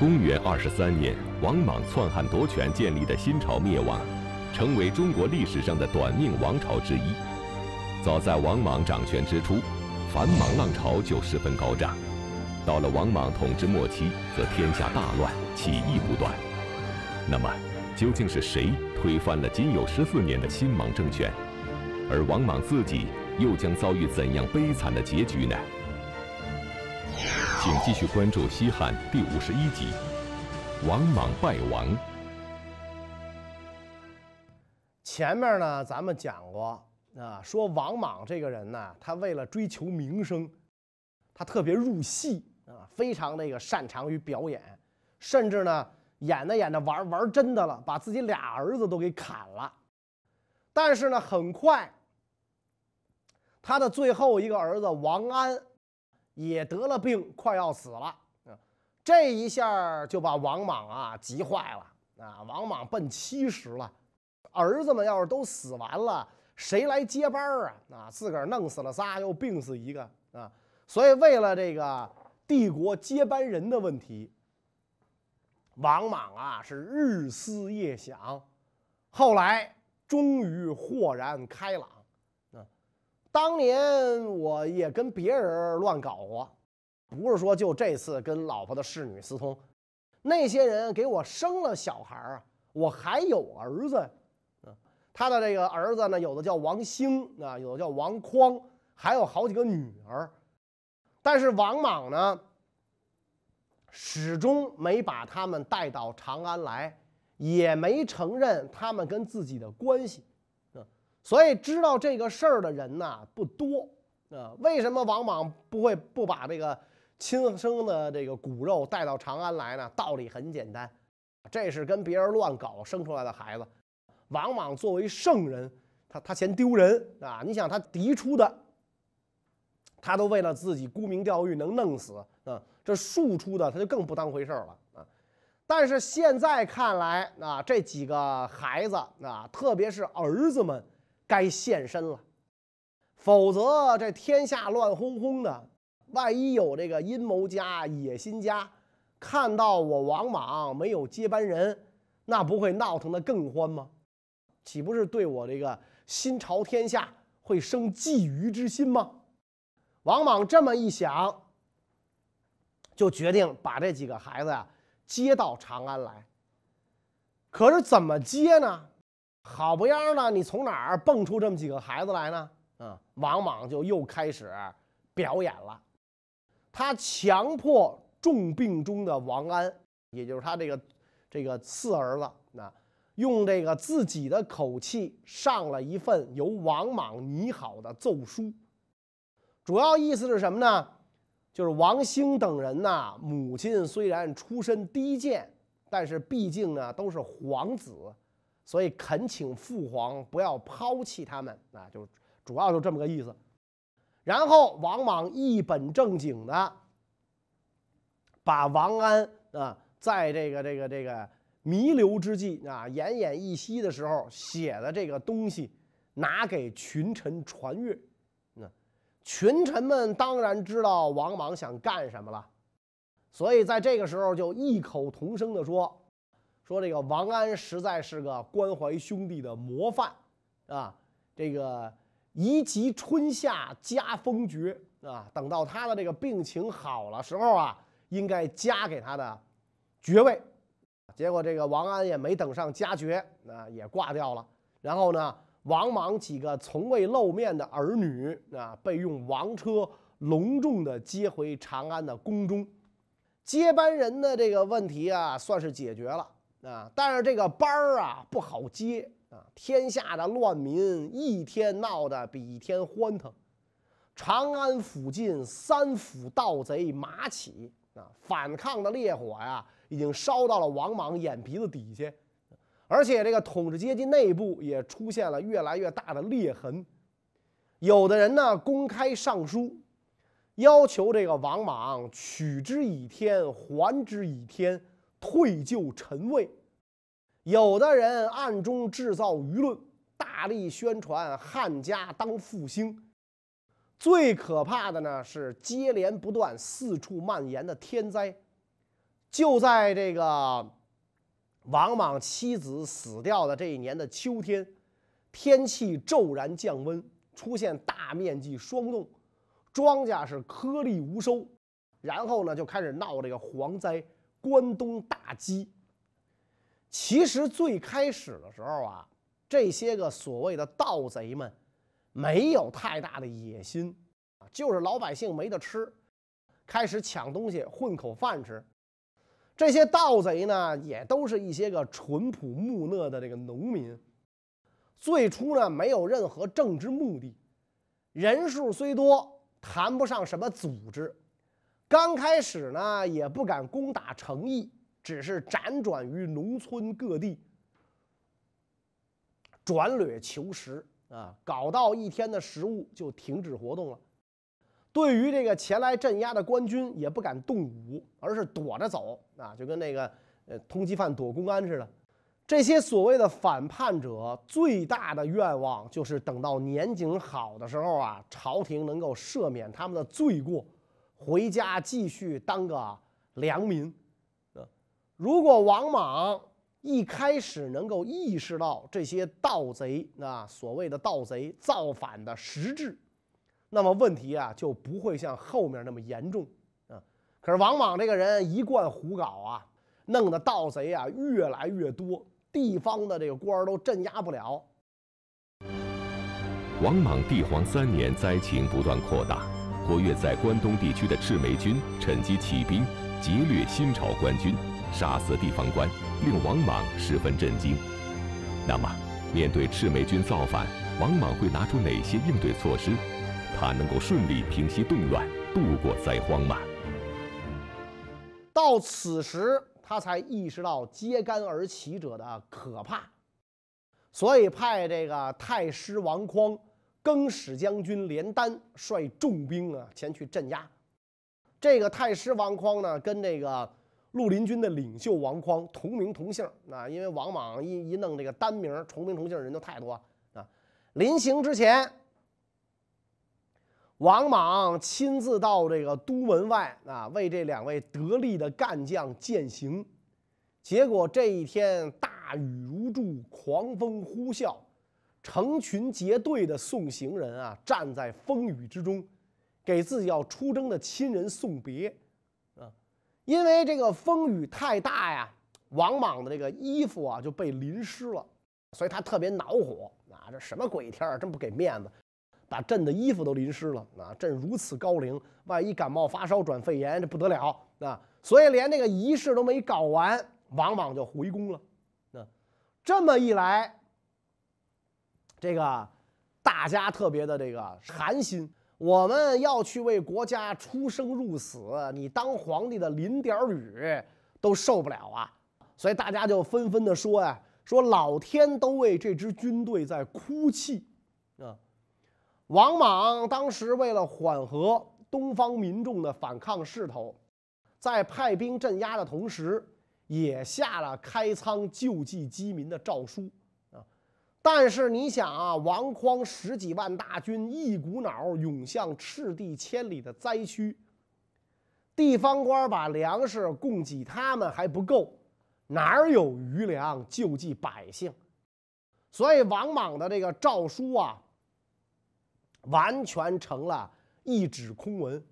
公元二十三年，王莽篡汉夺权建立的新朝灭亡，成为中国历史上的短命王朝之一。早在王莽掌权之初，反莽浪潮就十分高涨。到了王莽统治末期，则天下大乱，起义不断。那么，究竟是谁推翻了仅有十四年的新莽政权？而王莽自己又将遭遇怎样悲惨的结局呢？请继续关注《西汉》第五十一集《王莽败亡》。前面呢，咱们讲过啊，说王莽这个人呢，他为了追求名声，他特别入戏啊，非常那个擅长于表演，甚至呢，演着演着玩玩真的了，把自己俩儿子都给砍了。但是呢，很快，他的最后一个儿子王安。也得了病，快要死了啊。这一下就把王莽啊急坏了啊！王莽奔七十了，儿子们要是都死完了，谁来接班啊？啊，自个儿弄死了仨，又病死一个啊！所以为了这个帝国接班人的问题，王莽啊是日思夜想，后来终于豁然开朗。当年我也跟别人乱搞过，不是说就这次跟老婆的侍女私通，那些人给我生了小孩啊，我还有儿子，啊，他的这个儿子呢，有的叫王兴啊，有的叫王匡，还有好几个女儿，但是王莽呢，始终没把他们带到长安来，也没承认他们跟自己的关系。所以知道这个事儿的人呢不多啊？为什么王莽不会不把这个亲生的这个骨肉带到长安来呢？道理很简单，这是跟别人乱搞生出来的孩子。王莽作为圣人，他他嫌丢人啊！你想他嫡出的，他都为了自己沽名钓誉能弄死啊！这庶出的他就更不当回事了啊！但是现在看来啊，这几个孩子啊，特别是儿子们。该现身了，否则这天下乱哄哄的，万一有这个阴谋家、野心家看到我王莽没有接班人，那不会闹腾的更欢吗？岂不是对我这个新朝天下会生觊觎之心吗？王莽这么一想，就决定把这几个孩子呀接到长安来。可是怎么接呢？好不样的，你从哪儿蹦出这么几个孩子来呢？啊，王莽就又开始表演了。他强迫重病中的王安，也就是他这个这个次儿子，那用这个自己的口气上了一份由王莽拟好的奏书。主要意思是什么呢？就是王兴等人呐，母亲虽然出身低贱，但是毕竟呢都是皇子。所以恳请父皇不要抛弃他们啊，就主要就这么个意思。然后王莽一本正经的把王安啊，在这个这个这个弥留之际啊，奄奄一息的时候写的这个东西拿给群臣传阅。那群臣们当然知道王莽想干什么了，所以在这个时候就异口同声的说。说这个王安实在是个关怀兄弟的模范，啊，这个宜及春夏加封爵啊，等到他的这个病情好了时候啊，应该加给他的爵位。结果这个王安也没等上加爵，啊，也挂掉了。然后呢，王莽几个从未露面的儿女啊，被用王车隆重的接回长安的宫中，接班人的这个问题啊，算是解决了。啊，但是这个班儿啊不好接啊！天下的乱民一天闹得比一天欢腾，长安附近三府盗贼马起啊，反抗的烈火呀已经烧到了王莽眼皮子底下，而且这个统治阶级内部也出现了越来越大的裂痕，有的人呢公开上书，要求这个王莽取之以天，还之以天。退就臣位，有的人暗中制造舆论，大力宣传汉家当复兴。最可怕的呢是接连不断、四处蔓延的天灾。就在这个王莽妻子死掉的这一年的秋天，天气骤然降温，出现大面积霜冻，庄稼是颗粒无收，然后呢就开始闹这个蝗灾，关东大饥。其实最开始的时候啊，这些个所谓的盗贼们没有太大的野心啊，就是老百姓没得吃，开始抢东西混口饭吃。这些盗贼呢，也都是一些个淳朴木讷的这个农民。最初呢，没有任何政治目的，人数虽多，谈不上什么组织。刚开始呢，也不敢攻打城邑。只是辗转于农村各地，转掠求食啊，搞到一天的食物就停止活动了。对于这个前来镇压的官军，也不敢动武，而是躲着走啊，就跟那个呃通缉犯躲公安似的。这些所谓的反叛者，最大的愿望就是等到年景好的时候啊，朝廷能够赦免他们的罪过，回家继续当个良民。啊如果王莽一开始能够意识到这些盗贼啊，所谓的盗贼造反的实质，那么问题啊就不会像后面那么严重啊。可是王莽这个人一贯胡搞啊，弄得盗贼啊越来越多，地方的这个官都镇压不了。王莽帝皇三年，灾情不断扩大，活跃在关东地区的赤眉军趁机起兵，劫掠新朝官军。杀死地方官，令王莽十分震惊。那么，面对赤眉军造反，王莽会拿出哪些应对措施？他能够顺利平息动乱，度过灾荒吗？到此时，他才意识到揭竿而起者的可怕，所以派这个太师王匡、更始将军连丹率重兵啊前去镇压。这个太师王匡呢，跟这个。绿林军的领袖王匡同名同姓啊，因为王莽一一弄这个单名重名同姓人就太多啊。临行之前，王莽亲自到这个都门外啊，为这两位得力的干将饯行。结果这一天大雨如注，狂风呼啸，成群结队的送行人啊，站在风雨之中，给自己要出征的亲人送别。啊因为这个风雨太大呀，王莽的这个衣服啊就被淋湿了，所以他特别恼火啊！这什么鬼天儿，真不给面子，把朕的衣服都淋湿了啊！朕如此高龄，万一感冒发烧转肺炎，这不得了啊！所以连这个仪式都没搞完，王莽就回宫了。啊这么一来，这个大家特别的这个寒心。我们要去为国家出生入死，你当皇帝的淋点雨都受不了啊！所以大家就纷纷的说呀：“说老天都为这支军队在哭泣啊！”王莽当时为了缓和东方民众的反抗势头，在派兵镇压的同时，也下了开仓救济饥民的诏书。但是你想啊，王匡十几万大军一股脑涌向赤地千里的灾区，地方官把粮食供给他们还不够，哪有余粮救济百姓？所以王莽的这个诏书啊，完全成了一纸空文。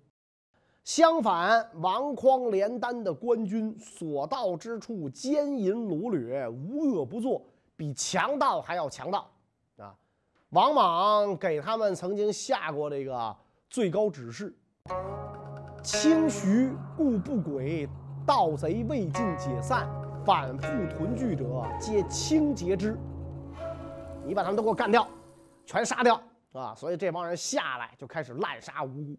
相反，王匡连丹的官军所到之处奸淫掳掠，无恶不作。比强盗还要强盗，啊！王莽给他们曾经下过这个最高指示：清徐故不轨，盗贼未尽解散，反复屯聚者，皆清劫之。你把他们都给我干掉，全杀掉啊！所以这帮人下来就开始滥杀无辜。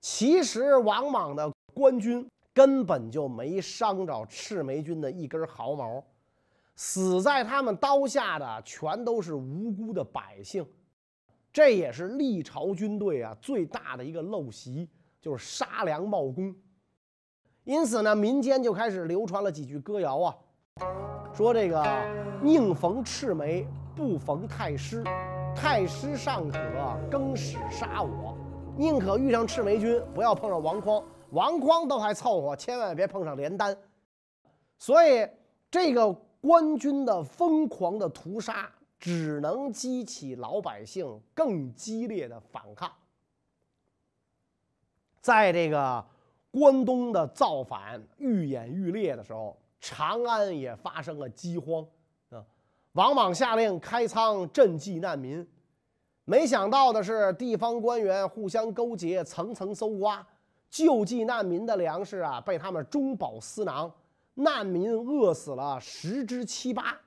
其实王莽的官军根本就没伤着赤眉军的一根毫毛。死在他们刀下的全都是无辜的百姓，这也是历朝军队啊最大的一个陋习，就是杀良冒功。因此呢，民间就开始流传了几句歌谣啊，说这个宁逢赤眉不逢太师，太师尚可更始杀我，宁可遇上赤眉军，不要碰上王匡，王匡都还凑合，千万别碰上连丹。所以这个官军的疯狂的屠杀，只能激起老百姓更激烈的反抗。在这个关东的造反愈演愈烈的时候，长安也发生了饥荒啊！王莽下令开仓赈济难民，没想到的是，地方官员互相勾结，层层搜刮，救济难民的粮食啊，被他们中饱私囊，难民饿死了十之七八。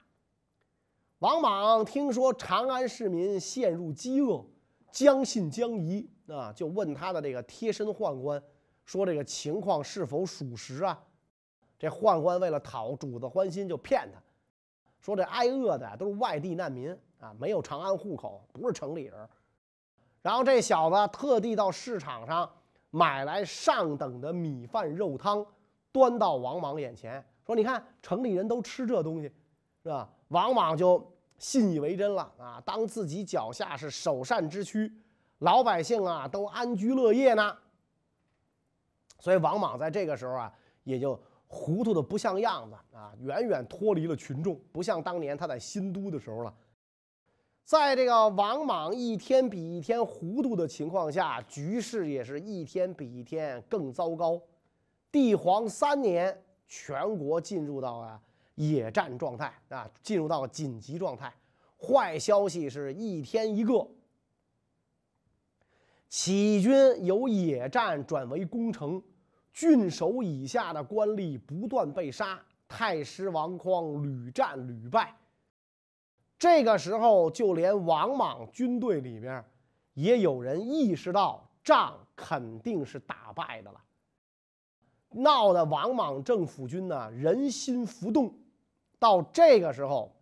王莽听说长安市民陷入饥饿，将信将疑。啊，就问他的这个贴身宦官，说这个情况是否属实啊？这宦官为了讨主子欢心，就骗他，说这挨饿的都是外地难民啊，没有长安户口，不是城里人。然后这小子特地到市场上买来上等的米饭肉汤，端到王莽眼前，说：“你看，城里人都吃这东西，是吧？”王莽就信以为真了啊，当自己脚下是首善之区。老百姓啊，都安居乐业呢。所以王莽在这个时候啊，也就糊涂的不像样子啊，远远脱离了群众，不像当年他在新都的时候了。在这个王莽一天比一天糊涂的情况下，局势也是一天比一天更糟糕。帝皇三年，全国进入到了野战状态啊，进入到紧急状态。坏消息是一天一个。起义军由野战转为攻城，郡守以下的官吏不断被杀，太师王匡屡战屡败。这个时候，就连王莽军队里面也有人意识到仗肯定是打败的了，闹得王莽政府军呢人心浮动。到这个时候，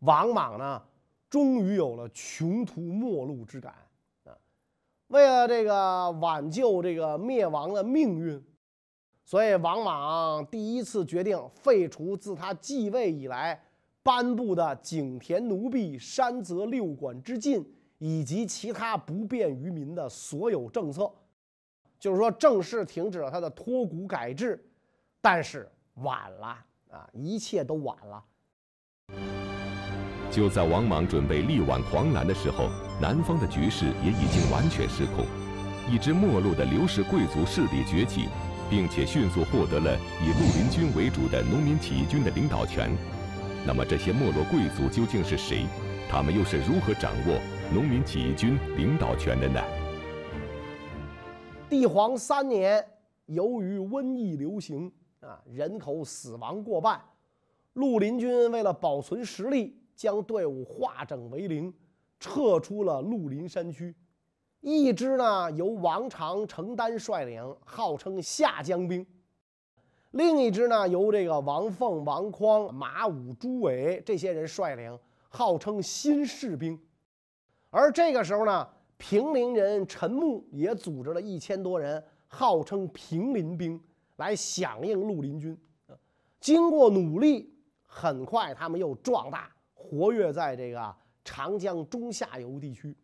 王莽呢终于有了穷途末路之感啊。为了这个挽救这个灭亡的命运，所以王莽第一次决定废除自他继位以来颁布的井田奴婢、山泽六管之禁以及其他不便于民的所有政策，就是说正式停止了他的托谷改制。但是晚了啊，一切都晚了。就在王莽准备力挽狂澜的时候，南方的局势也已经完全失控，一支没落的刘氏贵族势力崛起，并且迅速获得了以绿林军为主的农民起义军的领导权。那么，这些没落贵族究竟是谁？他们又是如何掌握农民起义军领导权的呢？帝皇三年，由于瘟疫流行啊，人口死亡过半，绿林军为了保存实力。将队伍化整为零，撤出了绿林山区。一支呢由王长、程丹率领，号称下江兵；另一支呢由这个王凤、王匡、马武、朱伟这些人率领，号称新士兵。而这个时候呢，平陵人陈穆也组织了一千多人，号称平陵兵，来响应绿林军。经过努力，很快他们又壮大。活跃在这个长江中下游地区，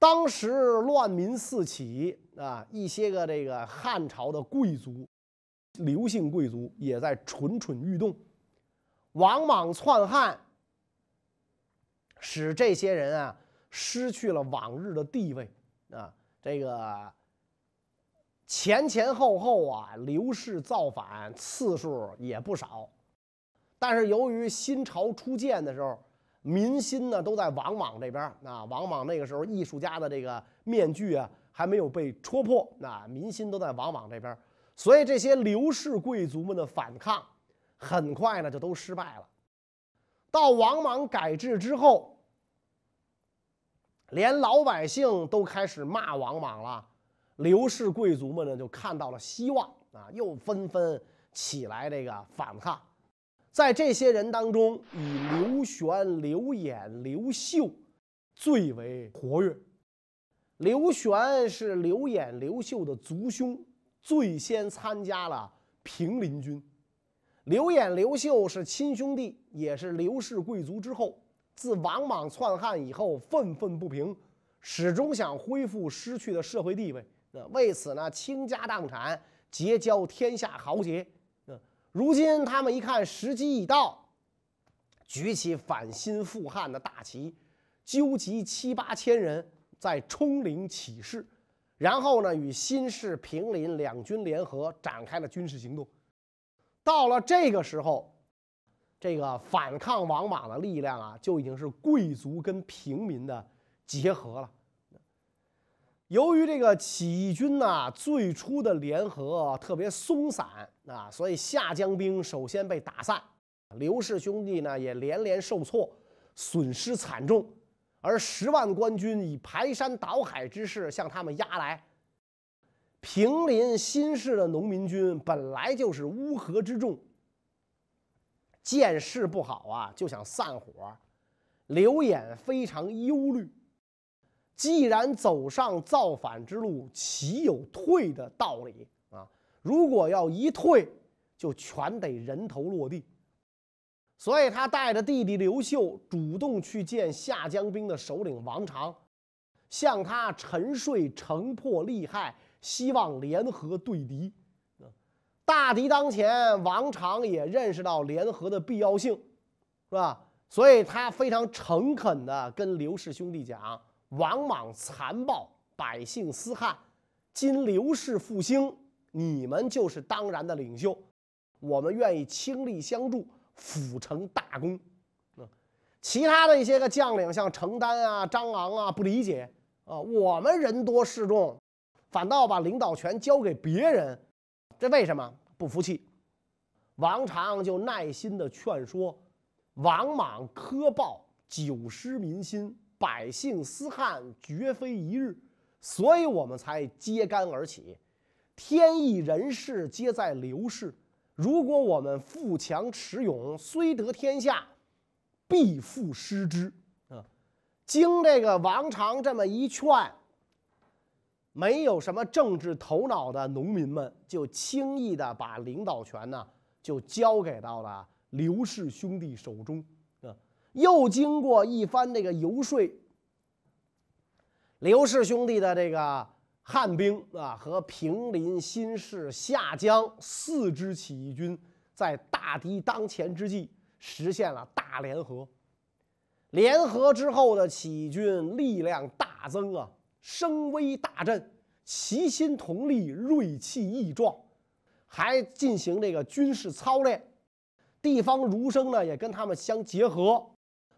当时乱民四起啊，一些个这个汉朝的贵族，刘姓贵族也在蠢蠢欲动。王莽篡汉，使这些人啊失去了往日的地位啊。这个前前后后啊，刘氏造反次数也不少，但是由于新朝初建的时候。民心呢都在王莽这边啊，王莽那个时候艺术家的这个面具啊还没有被戳破，那民心都在王莽这边，所以这些刘氏贵族们的反抗很快呢就都失败了。到王莽改制之后，连老百姓都开始骂王莽了，刘氏贵族们呢就看到了希望啊，又纷纷起来这个反抗。在这些人当中，以刘玄、刘演、刘秀最为活跃。刘玄是刘演、刘秀的族兄，最先参加了平林军。刘演、刘秀是亲兄弟，也是刘氏贵族之后。自王莽篡汉以后，愤愤不平，始终想恢复失去的社会地位。那为此呢，倾家荡产，结交天下豪杰。如今他们一看时机已到，举起反新复汉的大旗，纠集七八千人在冲陵起事，然后呢，与新式平林两军联合，展开了军事行动。到了这个时候，这个反抗王莽的力量啊，就已经是贵族跟平民的结合了。由于这个起义军呢，最初的联合特别松散啊，所以下江兵首先被打散，刘氏兄弟呢也连连受挫，损失惨重。而十万官军以排山倒海之势向他们压来。平林新市的农民军本来就是乌合之众，见势不好啊，就想散伙。刘演非常忧虑。既然走上造反之路，岂有退的道理啊？如果要一退，就全得人头落地。所以他带着弟弟刘秀，主动去见下江兵的首领王常，向他沉睡城破利害，希望联合对敌。大敌当前，王常也认识到联合的必要性，是吧？所以他非常诚恳地跟刘氏兄弟讲。王莽残暴，百姓思汉。今刘氏复兴，你们就是当然的领袖，我们愿意倾力相助，辅成大功。其他的一些个将领，像程丹啊、张昂啊，不理解啊，我们人多势众，反倒把领导权交给别人，这为什么不服气？王常就耐心的劝说，王莽苛暴，久失民心。百姓思汉绝非一日，所以我们才揭竿而起。天意人事皆在刘氏，如果我们富强持勇，虽得天下，必复失之。啊，经这个王常这么一劝，没有什么政治头脑的农民们，就轻易的把领导权呢，就交给到了刘氏兄弟手中。啊又经过一番这个游说，刘氏兄弟的这个汉兵啊，和平林、新市、下江四支起义军，在大敌当前之际，实现了大联合。联合之后的起义军力量大增啊，声威大振，齐心同力，锐气益壮，还进行这个军事操练。地方儒生呢，也跟他们相结合。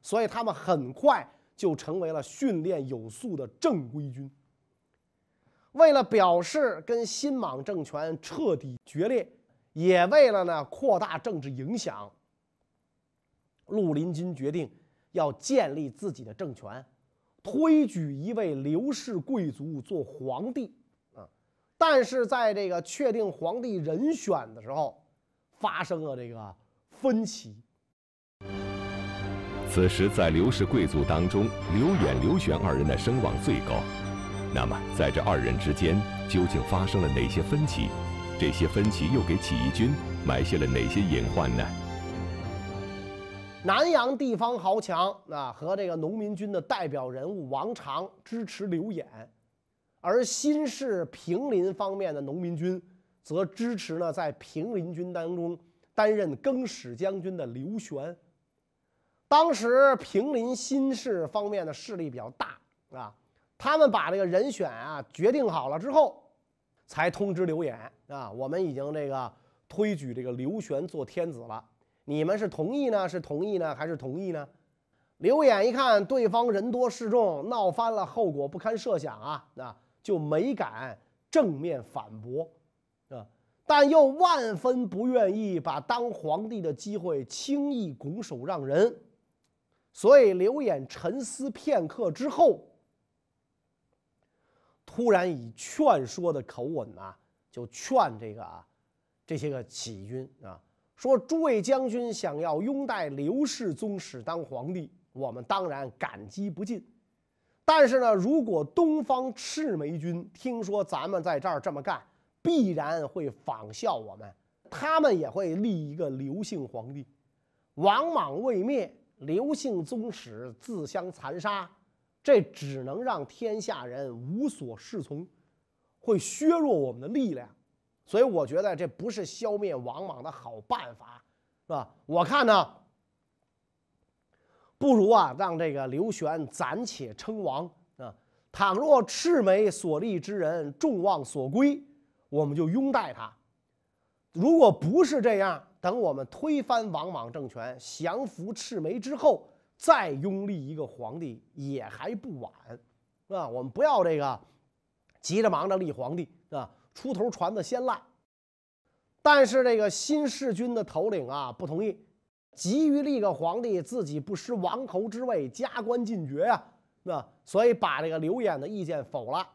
所以他们很快就成为了训练有素的正规军。为了表示跟新莽政权彻底决裂，也为了呢扩大政治影响，绿林军决定要建立自己的政权，推举一位刘氏贵族做皇帝啊。但是在这个确定皇帝人选的时候，发生了这个分歧。此时，在刘氏贵族当中，刘演、刘玄二人的声望最高。那么，在这二人之间，究竟发生了哪些分歧？这些分歧又给起义军埋下了哪些隐患呢？南阳地方豪强啊，和这个农民军的代表人物王常支持刘演，而新市平林方面的农民军则支持呢，在平林军当中担任更始将军的刘玄。当时平林新市方面的势力比较大啊，他们把这个人选啊决定好了之后，才通知刘演啊，我们已经这个推举这个刘玄做天子了，你们是同意呢，是同意呢，还是同意呢？刘演一看对方人多势众，闹翻了，后果不堪设想啊，啊，就没敢正面反驳啊，但又万分不愿意把当皇帝的机会轻易拱手让人。所以刘演沉思片刻之后，突然以劝说的口吻啊，就劝这个啊这些个起军啊，说诸位将军想要拥戴刘氏宗室当皇帝，我们当然感激不尽。但是呢，如果东方赤眉军听说咱们在这儿这么干，必然会仿效我们，他们也会立一个刘姓皇帝。王莽未灭。刘姓宗室自相残杀，这只能让天下人无所适从，会削弱我们的力量。所以我觉得这不是消灭王莽的好办法，是吧？我看呢，不如啊，让这个刘玄暂且称王啊。倘若赤眉所立之人众望所归，我们就拥戴他；如果不是这样，等我们推翻王莽政权，降服赤眉之后，再拥立一个皇帝也还不晚，是吧？我们不要这个急着忙着立皇帝，是吧？出头船子先烂。但是这个新世君的头领啊不同意，急于立个皇帝，自己不失王侯之位，加官进爵呀，那？所以把这个刘演的意见否了。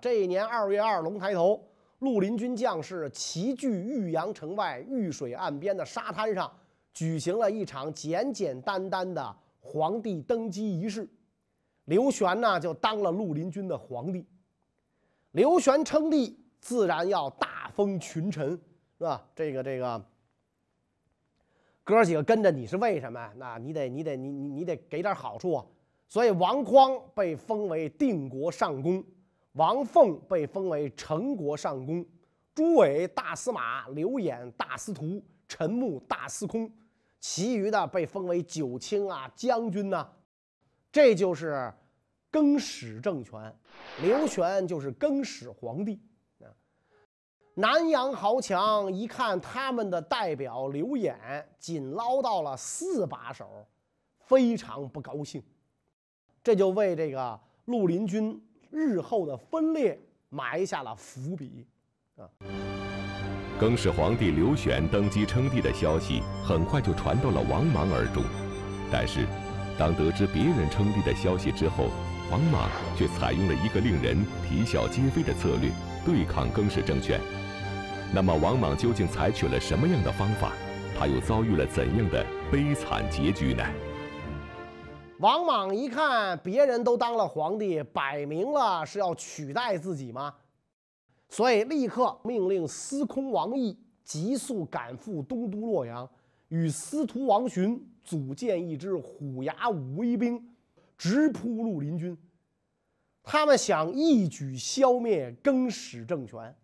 这一年二月二龙抬头。绿林军将士齐聚玉阳城外玉水岸边的沙滩上，举行了一场简简单单的皇帝登基仪式。刘玄呢，就当了绿林军的皇帝。刘玄称帝，自然要大封群臣，是吧？这个这个，哥几个跟着你是为什么？那你得你得你你你得给点好处啊。所以王匡被封为定国上公。王凤被封为成国上公，朱伟大司马，刘演大司徒，陈穆大司空，其余的被封为九卿啊、将军呐，这就是更始政权。刘玄就是更始皇帝。南阳豪强一看他们的代表刘演仅捞到了四把手，非常不高兴，这就为这个绿林军。日后的分裂埋下了伏笔，啊！更始皇帝刘玄登基称帝的消息很快就传到了王莽耳中，但是，当得知别人称帝的消息之后，王莽却采用了一个令人啼笑皆非的策略，对抗更始政权。那么，王莽究竟采取了什么样的方法？他又遭遇了怎样的悲惨结局呢？王莽一看别人都当了皇帝，摆明了是要取代自己吗？所以立刻命令司空王毅急速赶赴东都洛阳，与司徒王寻组建一支虎牙武威兵，直扑绿林军。他们想一举消灭更始政权！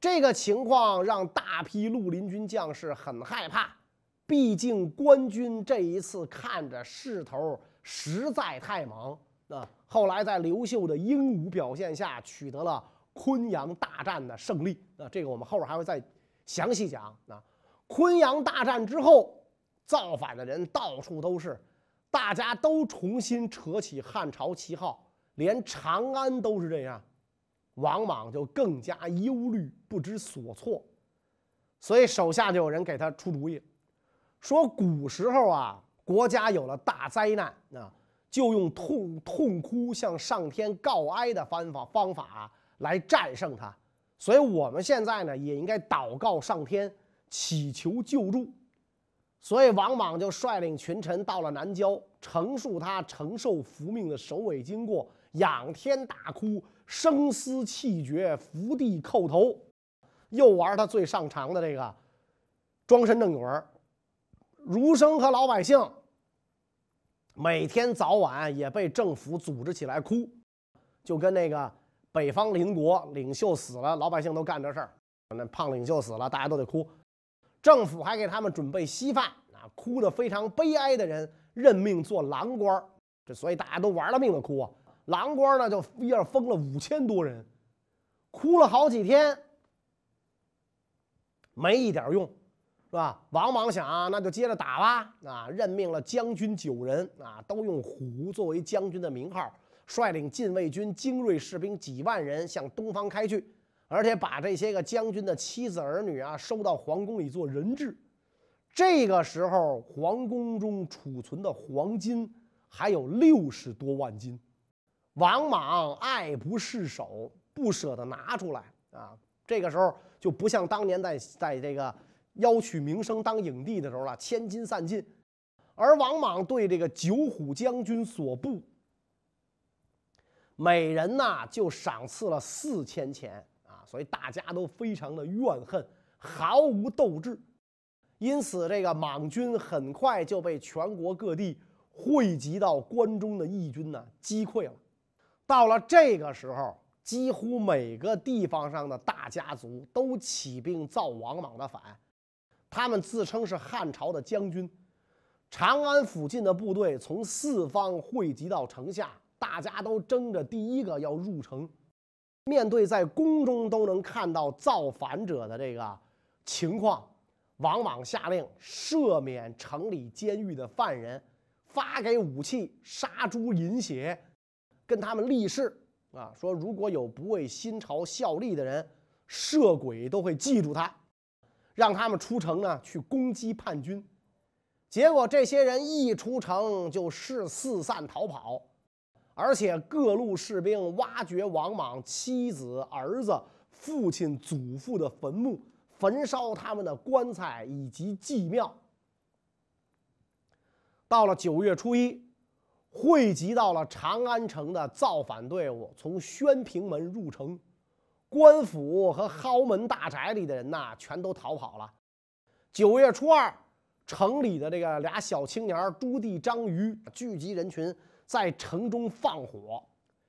这个情况让大批绿林军将士很害怕。毕竟官军这一次看着势头实在太猛啊！后来在刘秀的英武表现下，取得了昆阳大战的胜利啊！这个我们后边还会再详细讲啊！昆阳大战之后，造反的人到处都是，大家都重新扯起汉朝旗号，连长安都是这样，王莽就更加忧虑不知所措，所以手下就有人给他出主意。说古时候啊，国家有了大灾难啊，就用痛痛哭向上天告哀的方法方法来战胜它。所以我们现在呢，也应该祷告上天，祈求救助。所以王莽就率领群臣到了南郊，陈述他承受福命的首尾经过，仰天大哭，声嘶气绝，伏地叩头，又玩他最擅长的这个装神弄鬼儿。儒生和老百姓每天早晚也被政府组织起来哭，就跟那个北方邻国领袖死了，老百姓都干这事儿。那胖领袖死了，大家都得哭，政府还给他们准备稀饭啊。哭得非常悲哀的人任命做郎官这所以大家都玩了命的哭啊。郎官呢就一下封了五千多人，哭了好几天，没一点用。是吧？王莽想啊，那就接着打吧。啊，任命了将军九人，啊，都用“虎”作为将军的名号，率领禁卫军精锐士兵几万人向东方开去，而且把这些个将军的妻子儿女啊收到皇宫里做人质。这个时候，皇宫中储存的黄金还有六十多万斤，王莽爱不释手，不舍得拿出来啊。这个时候就不像当年在在这个。邀取名声当影帝的时候了，千金散尽，而王莽对这个九虎将军所部，每人呐就赏赐了四千钱啊，所以大家都非常的怨恨，毫无斗志，因此这个莽军很快就被全国各地汇集到关中的义军呢击溃了。到了这个时候，几乎每个地方上的大家族都起兵造王莽的反，他们自称是汉朝的将军。长安附近的部队从四方汇集到城下，大家都争着第一个要入城。面对在宫中都能看到造反者的这个情况，王莽下令赦免城里监狱的犯人，发给武器，杀猪饮血，跟他们立誓啊，说如果有不为新朝效力的人，赦鬼都会记住他，让他们出城呢去攻击叛军。结果这些人一出城就是四散逃跑。而且各路士兵挖掘王莽妻子、儿子、父亲、祖父的坟墓，焚烧他们的棺材以及祭庙。到了九月初一，汇集到了长安城的造反队伍从宣平门入城，官府和蒿门大宅里的人呐，全都逃跑了。九月初二，城里的这个俩小青年朱棣、张瑜聚集人群。在城中放火，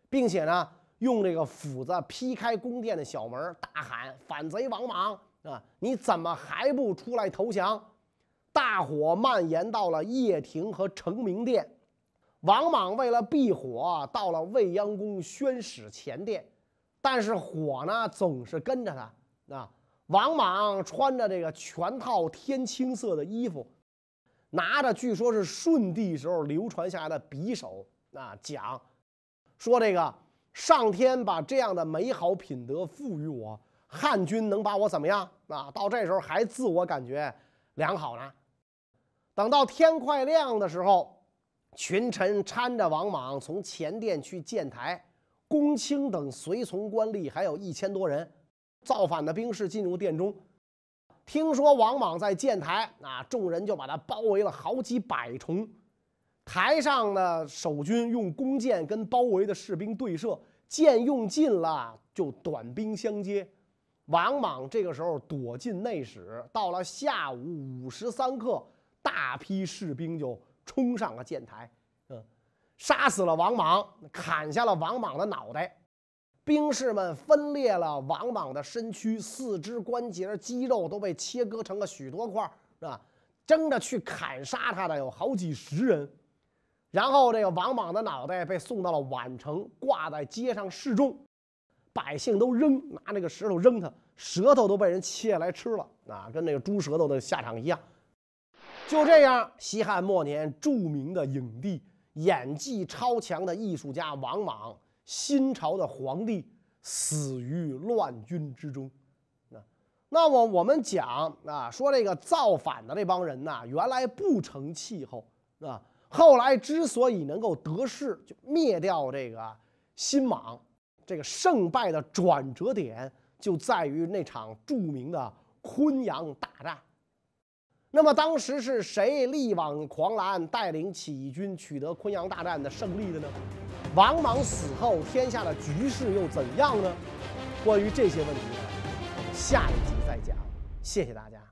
并且呢，用这个斧子劈开宫殿的小门，大喊：“反贼王莽啊！你怎么还不出来投降？”大火蔓延到了掖庭和成明殿。王莽为了避火，到了未央宫宣使前殿，但是火呢，总是跟着他啊。王莽穿着这个全套天青色的衣服。拿着据说是舜帝时候流传下来的匕首啊，讲说这个上天把这样的美好品德赋予我，汉军能把我怎么样啊？到这时候还自我感觉良好呢。等到天快亮的时候，群臣搀着王莽从前殿去建台，公卿等随从官吏还有一千多人，造反的兵士进入殿中。听说王莽在建台，啊，众人就把他包围了好几百重。台上的守军用弓箭跟包围的士兵对射，箭用尽了就短兵相接。王莽这个时候躲进内室，到了下午五时三刻，大批士兵就冲上了箭台，嗯，杀死了王莽，砍下了王莽的脑袋。兵士们分裂了王莽的身躯，四肢关节、肌肉都被切割成了许多块，是吧？争着去砍杀他的有好几十人。然后这个王莽的脑袋被送到了宛城，挂在街上示众，百姓都扔，拿那个石头扔他，舌头都被人切来吃了，啊，跟那个猪舌头的下场一样。就这样，西汉末年著名的影帝、演技超强的艺术家王莽。新朝的皇帝死于乱军之中，那那么我们讲啊，说这个造反的这帮人呐，原来不成气候啊，后来之所以能够得势，就灭掉这个新莽，这个胜败的转折点就在于那场著名的昆阳大战。那么当时是谁力挽狂澜，带领起义军取得昆阳大战的胜利的呢？王莽死后，天下的局势又怎样呢？关于这些问题呢，下一集再讲。谢谢大家。